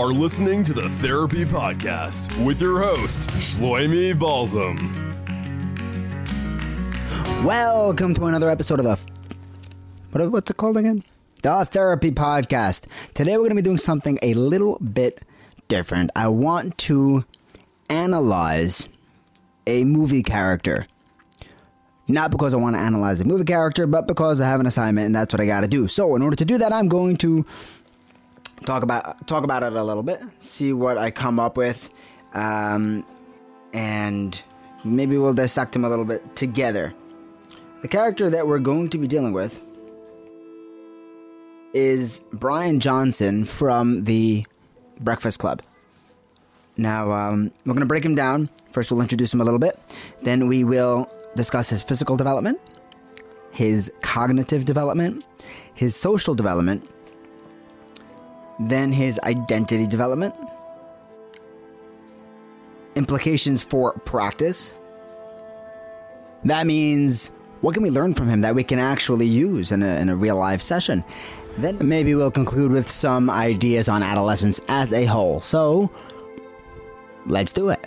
Are listening to the Therapy Podcast with your host, Shloimi Balsam. Welcome to another episode of the what, what's it called again? The Therapy Podcast. Today we're going to be doing something a little bit different. I want to analyze a movie character. Not because I want to analyze a movie character, but because I have an assignment and that's what I got to do. So, in order to do that, I'm going to talk about talk about it a little bit, see what I come up with, um, and maybe we'll dissect him a little bit together. The character that we're going to be dealing with is Brian Johnson from the Breakfast Club. Now, um, we're going to break him down. First, we'll introduce him a little bit. Then, we will discuss his physical development, his cognitive development, his social development, then his identity development, implications for practice. That means what can we learn from him that we can actually use in a, in a real life session? Then maybe we'll conclude with some ideas on adolescence as a whole. So, let's do it.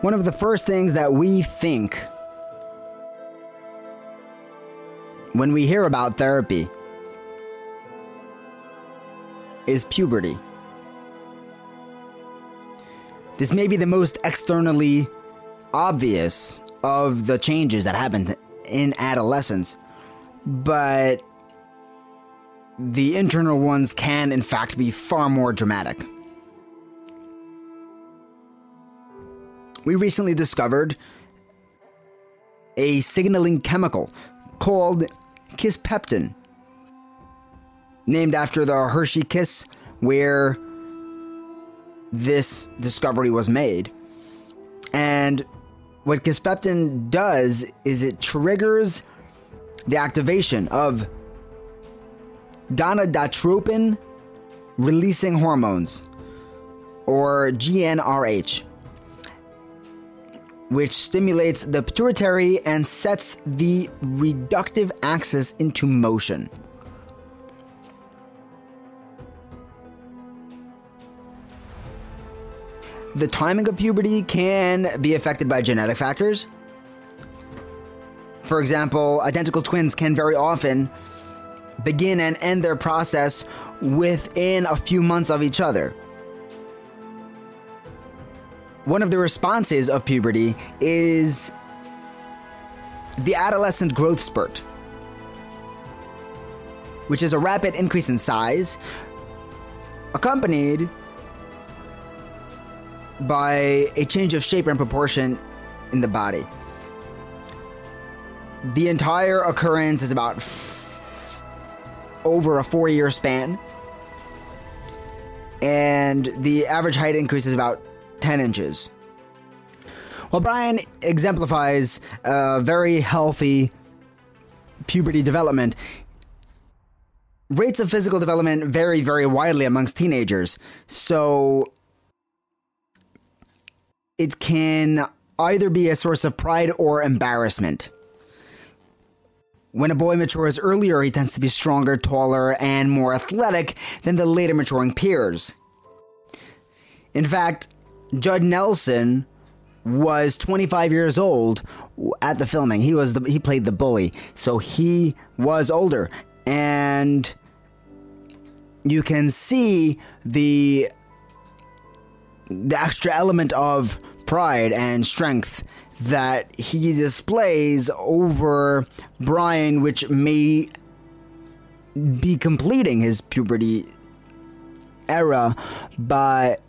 One of the first things that we think when we hear about therapy is puberty. This may be the most externally obvious of the changes that happen in adolescence, but the internal ones can, in fact, be far more dramatic. We recently discovered a signaling chemical called kisspeptin named after the Hershey Kiss, where this discovery was made. And what kisspeptin does is it triggers the activation of gonadotropin releasing hormones, or GnRH, which stimulates the pituitary and sets the reductive axis into motion. The timing of puberty can be affected by genetic factors. For example, identical twins can very often begin and end their process within a few months of each other. One of the responses of puberty is the adolescent growth spurt, which is a rapid increase in size accompanied by a change of shape and proportion in the body. The entire occurrence is about f- over a four year span, and the average height increase is about 10 inches. Well, Brian exemplifies a very healthy puberty development. Rates of physical development vary very widely amongst teenagers. So it can either be a source of pride or embarrassment. When a boy matures earlier, he tends to be stronger, taller, and more athletic than the later maturing peers. In fact, Judd Nelson was 25 years old at the filming. He was the, he played the bully, so he was older, and you can see the the extra element of pride and strength that he displays over Brian, which may be completing his puberty era, but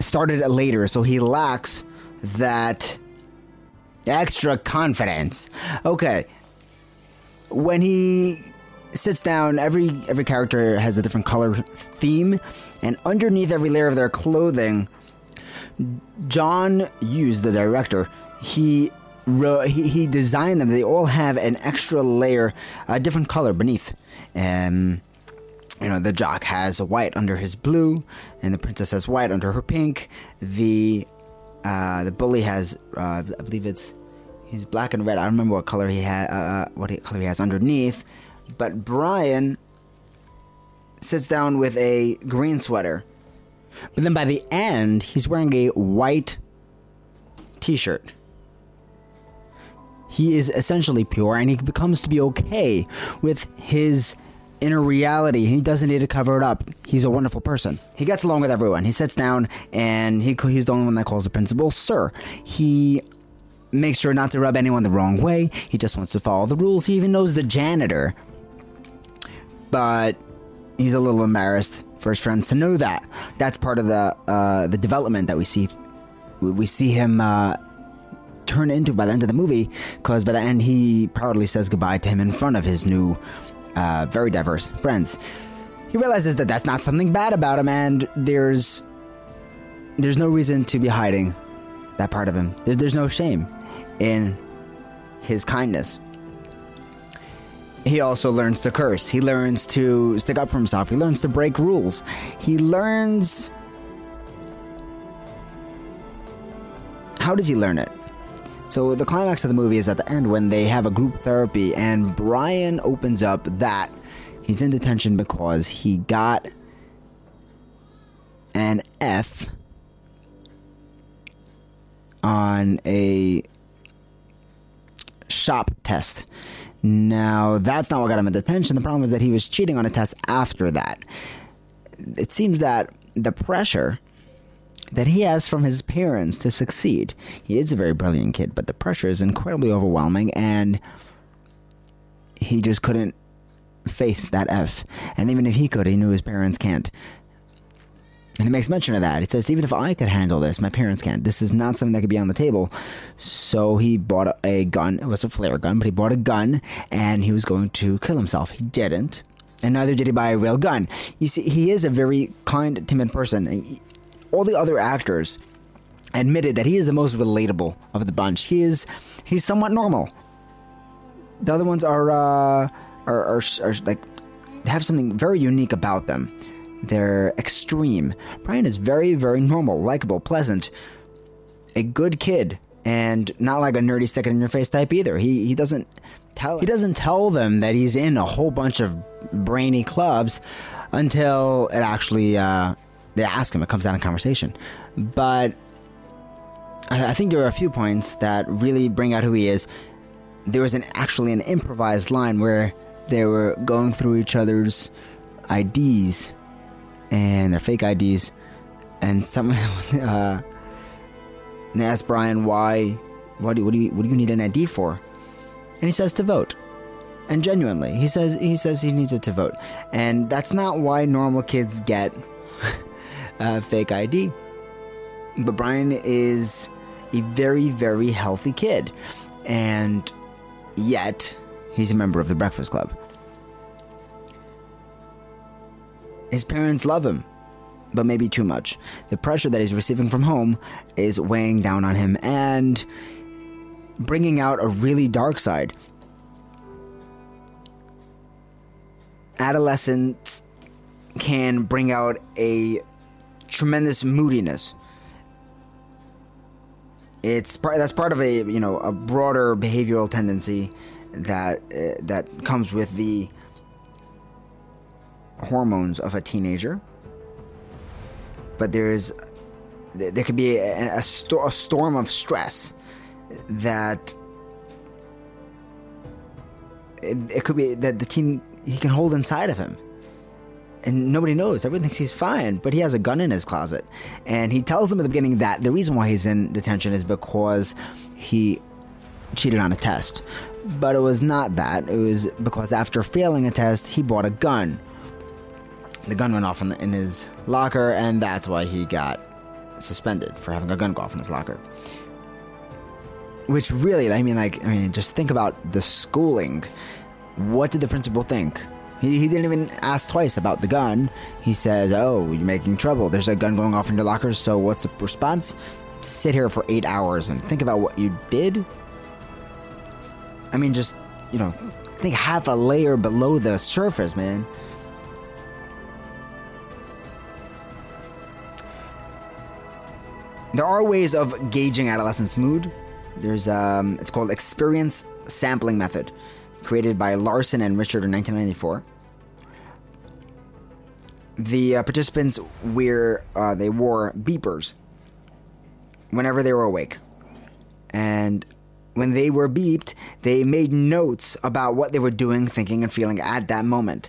started later, so he lacks that extra confidence. Okay. When he sits down, every every character has a different color theme, and underneath every layer of their clothing, John Hughes, the director, he he, he designed them. They all have an extra layer, a different color beneath. Um, you know, the jock has white under his blue, and the princess has white under her pink. The uh, the bully has, uh, I believe it's, he's black and red. I don't remember what color he had, uh, uh what color he has underneath. But Brian sits down with a green sweater. But then by the end, he's wearing a white t-shirt. He is essentially pure, and he becomes to be okay with his inner reality. He doesn't need to cover it up. He's a wonderful person. He gets along with everyone. He sits down and he, he's the only one that calls the principal sir. He makes sure not to rub anyone the wrong way. He just wants to follow the rules. He even knows the janitor. But he's a little embarrassed for his friends to know that. That's part of the uh, the development that we see. We see him uh, turn into by the end of the movie, because by the end he proudly says goodbye to him in front of his new uh, very diverse friends. He realizes that that's not something bad about him, and there's there's no reason to be hiding that part of him. There, there's no shame in his kindness. He also learns to curse. He learns to stick up for himself. He learns to break rules. He learns. How does he learn it? So the climax of the movie is at the end when they have a group therapy, and Brian opens up that he's in detention because he got an F on a shop test. Now, that's not what got him in detention. The problem is that he was cheating on a test after that. It seems that the pressure that he has from his parents to succeed. He is a very brilliant kid, but the pressure is incredibly overwhelming, and he just couldn't face that F. And even if he could, he knew his parents can't. And he makes mention of that. He says, even if I could handle this, my parents can't. This is not something that could be on the table. So he bought a gun. It was a flare gun, but he bought a gun and he was going to kill himself. He didn't. And neither did he buy a real gun. You see, he is a very kind, timid person all the other actors admitted that he is the most relatable of the bunch. He is he's somewhat normal. The other ones are uh, are, are, are like have something very unique about them. They're extreme. Brian is very very normal, likable, pleasant, a good kid, and not like a nerdy stick in your face type either. He he doesn't tell he doesn't tell them that he's in a whole bunch of brainy clubs until it actually uh, they ask him. It comes out in conversation, but I think there are a few points that really bring out who he is. There was an actually an improvised line where they were going through each other's IDs and their fake IDs, and someone uh, and they ask Brian why, what do, what do you what do you need an ID for? And he says to vote. And genuinely, he says he says he needs it to vote, and that's not why normal kids get uh, fake ID. But Brian is a very, very healthy kid. And yet, he's a member of the Breakfast Club. His parents love him. but maybe too much. The pressure that he's receiving from home is weighing down on him and bringing out a really dark side. Adolescence can bring out a tremendous moodiness. It's part that's part of a you know a broader behavioral tendency that uh, that comes with the hormones of a teenager. But there's there could be a, a, sto- a storm of stress that it, it could be that the teen he can hold inside of him and nobody knows. Everyone thinks he's fine, but he has a gun in his closet. And he tells them at the beginning that the reason why he's in detention is because he cheated on a test. But it was not that. It was because after failing a test, he bought a gun. The gun went off in, in his locker, and that's why he got suspended for having a gun go off in his locker. Which really, I mean, like, I mean, just think about the schooling. What did the principal think? He, he didn't even ask twice about the gun. He says, Oh, you're making trouble. There's a gun going off in your locker. so what's the response? Sit here for eight hours and think about what you did? I mean, just, you know, think half a layer below the surface, man. There are ways of gauging adolescence mood. There's um, it's called experience sampling method, created by Larson and Richard in 1994 the uh, participants wear uh, they wore beepers whenever they were awake, and when they were beeped, they made notes about what they were doing, thinking, and feeling at that moment.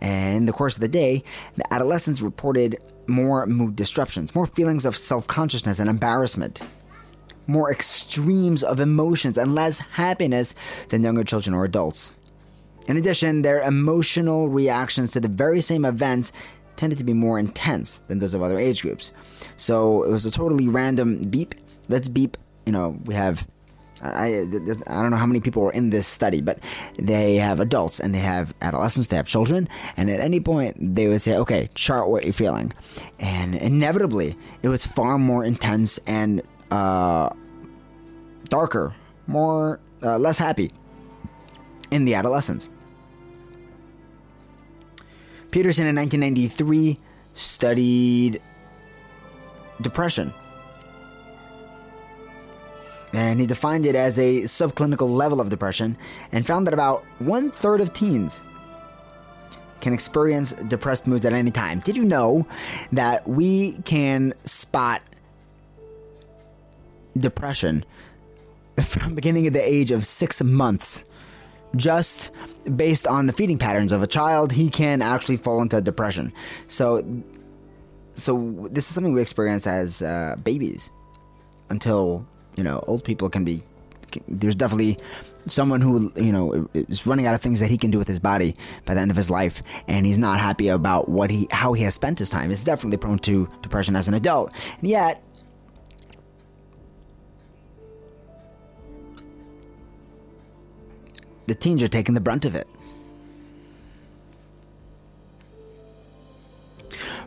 And in the course of the day, the adolescents reported more mood disruptions, more feelings of self consciousness and embarrassment, more extremes of emotions, and less happiness than younger children or adults. In addition, their emotional reactions to the very same events tended to be more intense than those of other age groups. So it was a totally random beep. Let's beep. You know, we have. I, I don't know how many people were in this study, but they have adults and they have adolescents, they have children, and at any point they would say, okay, chart what you're feeling. And inevitably, it was far more intense and uh, darker, more, uh, less happy in the adolescents. Peterson in 1993 studied depression. And he defined it as a subclinical level of depression and found that about one third of teens can experience depressed moods at any time. Did you know that we can spot depression from beginning at the age of six months? just based on the feeding patterns of a child, he can actually fall into depression. So, so this is something we experience as uh, babies until you know old people can be. There's definitely someone who you know is running out of things that he can do with his body by the end of his life, and he's not happy about what he how he has spent his time. Is definitely prone to depression as an adult, and yet the teens are taking the brunt of it.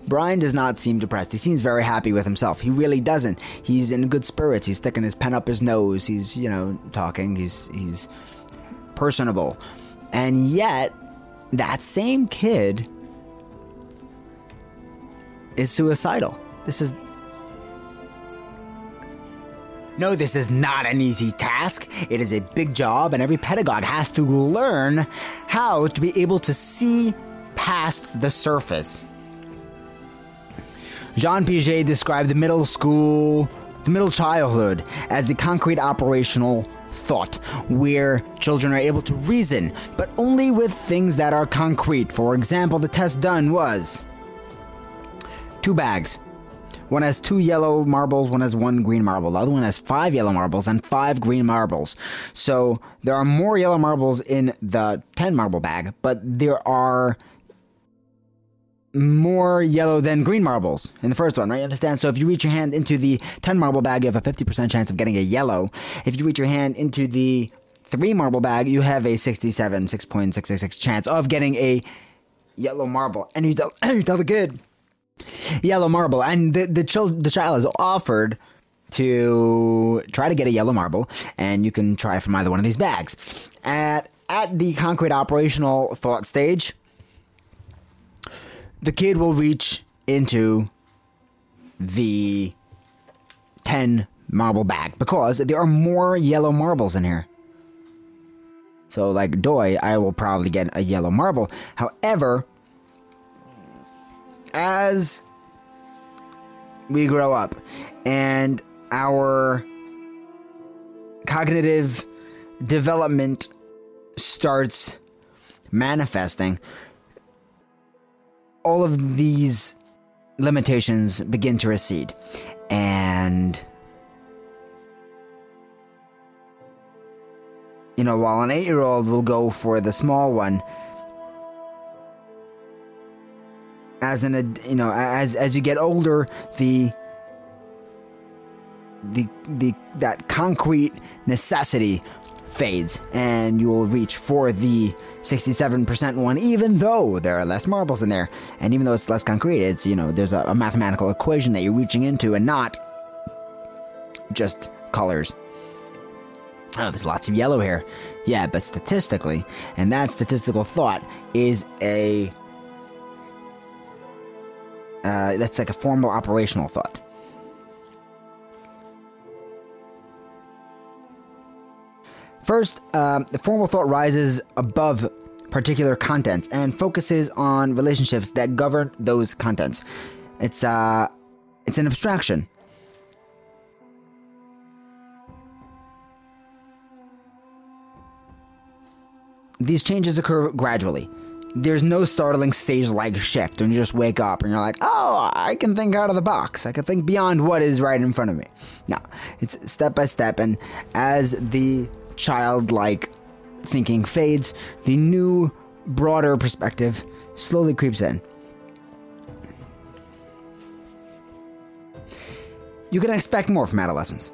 Brian does not seem depressed. He seems very happy with himself. He really doesn't. He's in good spirits. He's sticking his pen up his nose. He's, you know, talking. He's he's personable. And yet, that same kid is suicidal. This is no, this is not an easy task. It is a big job, and every pedagogue has to learn how to be able to see past the surface. Jean Piaget described the middle school, the middle childhood, as the concrete operational thought, where children are able to reason, but only with things that are concrete. For example, the test done was two bags, one has two yellow marbles, one has one green marble. The other one has five yellow marbles and five green marbles. So there are more yellow marbles in the 10 marble bag, but there are more yellow than green marbles in the first one, right? You understand? So if you reach your hand into the 10 marble bag, you have a 50% chance of getting a yellow. If you reach your hand into the 3 marble bag, you have a 67, 6.666 chance of getting a yellow marble. And you tell, you tell the kid, yellow marble, and the the child the child is offered to try to get a yellow marble, and you can try from either one of these bags. At at the concrete operational thought stage, the kid will reach into the 10 marble bag because there are more yellow marbles in here. So, like Doi, I will probably get a yellow marble. However, as we grow up and our cognitive development starts manifesting, all of these limitations begin to recede. And, you know, while an eight year old will go for the small one, as an you know as as you get older the the the that concrete necessity fades and you will reach for the 67% one even though there are less marbles in there. And even though it's less concrete it's you know there's a, a mathematical equation that you're reaching into and not just colors. Oh there's lots of yellow here. Yeah but statistically and that statistical thought is a uh, that's like a formal operational thought First, um, the formal thought rises above particular contents and focuses on relationships that govern those contents. It's uh, it's an abstraction. These changes occur gradually. There's no startling stage like shift when you just wake up and you're like, oh, I can think out of the box. I can think beyond what is right in front of me. No, it's step by step. And as the childlike thinking fades, the new, broader perspective slowly creeps in. You can expect more from adolescents.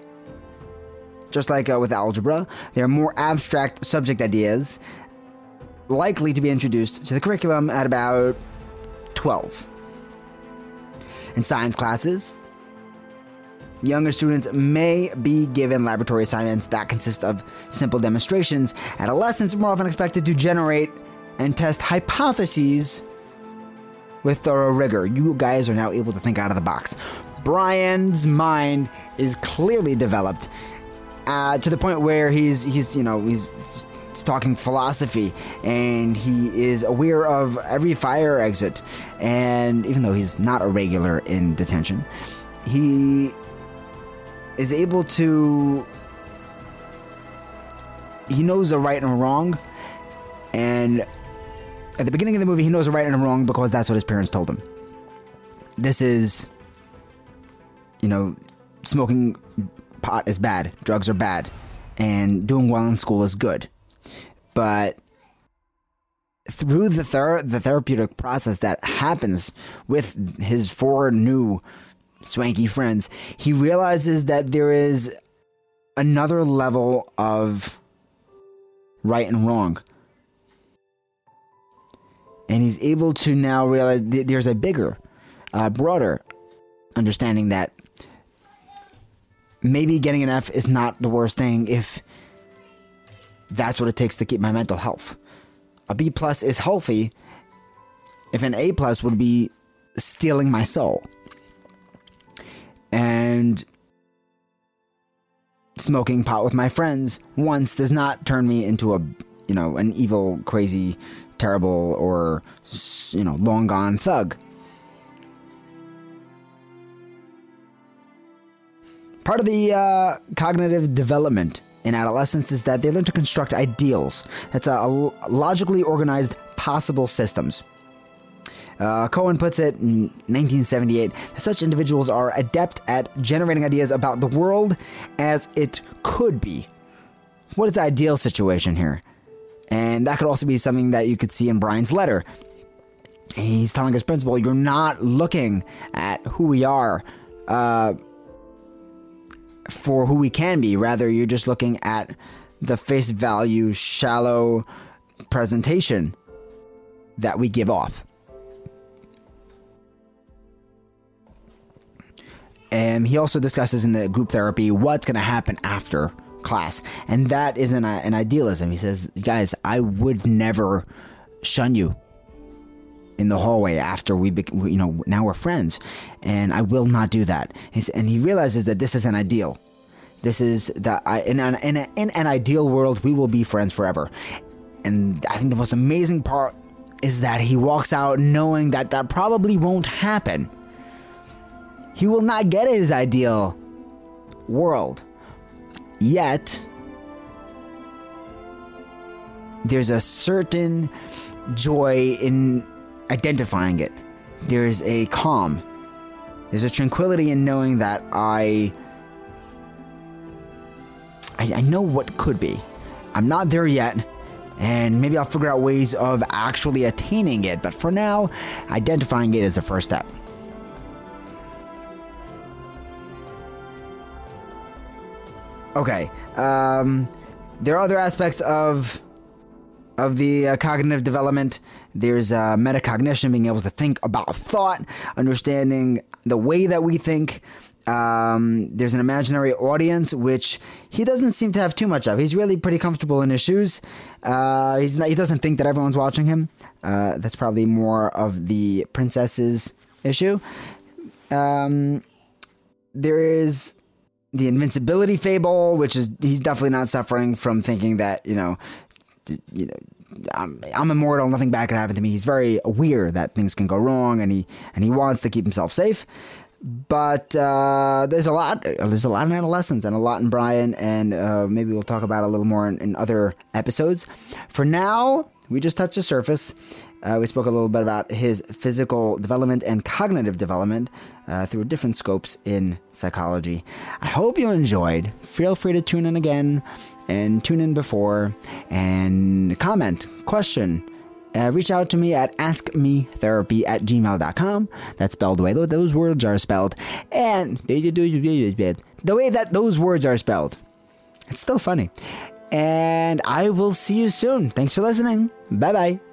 Just like uh, with algebra, there are more abstract subject ideas likely to be introduced to the curriculum at about 12. In science classes, Younger students may be given laboratory assignments that consist of simple demonstrations. Adolescents are more often expected to generate and test hypotheses with thorough rigor. You guys are now able to think out of the box. Brian's mind is clearly developed uh, to the point where he's he's you know he's talking philosophy and he is aware of every fire exit and even though he's not a regular in detention he is able to he knows a right and a wrong. And at the beginning of the movie he knows a right and a wrong because that's what his parents told him. This is you know smoking pot is bad. Drugs are bad. And doing well in school is good. But through the ther- the therapeutic process that happens with his four new swanky friends, he realizes that there is another level of right and wrong. And he's able to now realize th- there's a bigger, uh, broader understanding that maybe getting an F is not the worst thing if that's what it takes to keep my mental health. A B plus is healthy if an A plus would be stealing my soul and smoking pot with my friends once does not turn me into a you know an evil crazy terrible or you know long gone thug. Part of the uh, cognitive development in adolescence is that they learn to construct ideals. That's a, a logically organized possible systems uh, Cohen puts it in 1978 such individuals are adept at generating ideas about the world as it could be. What is the ideal situation here? And that could also be something that you could see in Brian's letter. He's telling his principal, You're not looking at who we are uh, for who we can be. Rather, you're just looking at the face value, shallow presentation that we give off. And he also discusses in the group therapy what's going to happen after class, and that is an, an idealism. He says, "Guys, I would never shun you in the hallway after we, you know, now we're friends, and I will not do that." He's, and he realizes that this is an ideal. This is that in an, in, a, in an ideal world, we will be friends forever. And I think the most amazing part is that he walks out knowing that that probably won't happen. He will not get his ideal world. Yet, there's a certain joy in identifying it. There's a calm. There's a tranquility in knowing that I, I, I know what could be. I'm not there yet, and maybe I'll figure out ways of actually attaining it. But for now, identifying it is the first step. Okay. Um, there are other aspects of of the uh, cognitive development. There's uh, metacognition, being able to think about thought, understanding the way that we think. Um, there's an imaginary audience, which he doesn't seem to have too much of. He's really pretty comfortable in his shoes. Uh, not, he doesn't think that everyone's watching him. Uh, that's probably more of the princess's issue. Um, there is the invincibility fable, which is he's definitely not suffering from thinking that you know, you know, I'm, I'm immortal, nothing bad can happen to me. He's very aware that things can go wrong, and he and he wants to keep himself safe. But uh, there's a lot. There's a lot in adolescence and a lot in Brian, and uh, maybe we'll talk about a little more in, in other episodes. For now, we just touched the surface. Uh, we spoke a little bit about his physical development and cognitive development uh, through different scopes in psychology. I hope you enjoyed. Feel free to tune in again and tune in before and comment, question. Uh, reach out to me at askmetherapy at gmail.com. That's spelled the way those words are spelled. And the way that those words are spelled. It's still funny. And I will see you soon. Thanks for listening. Bye bye.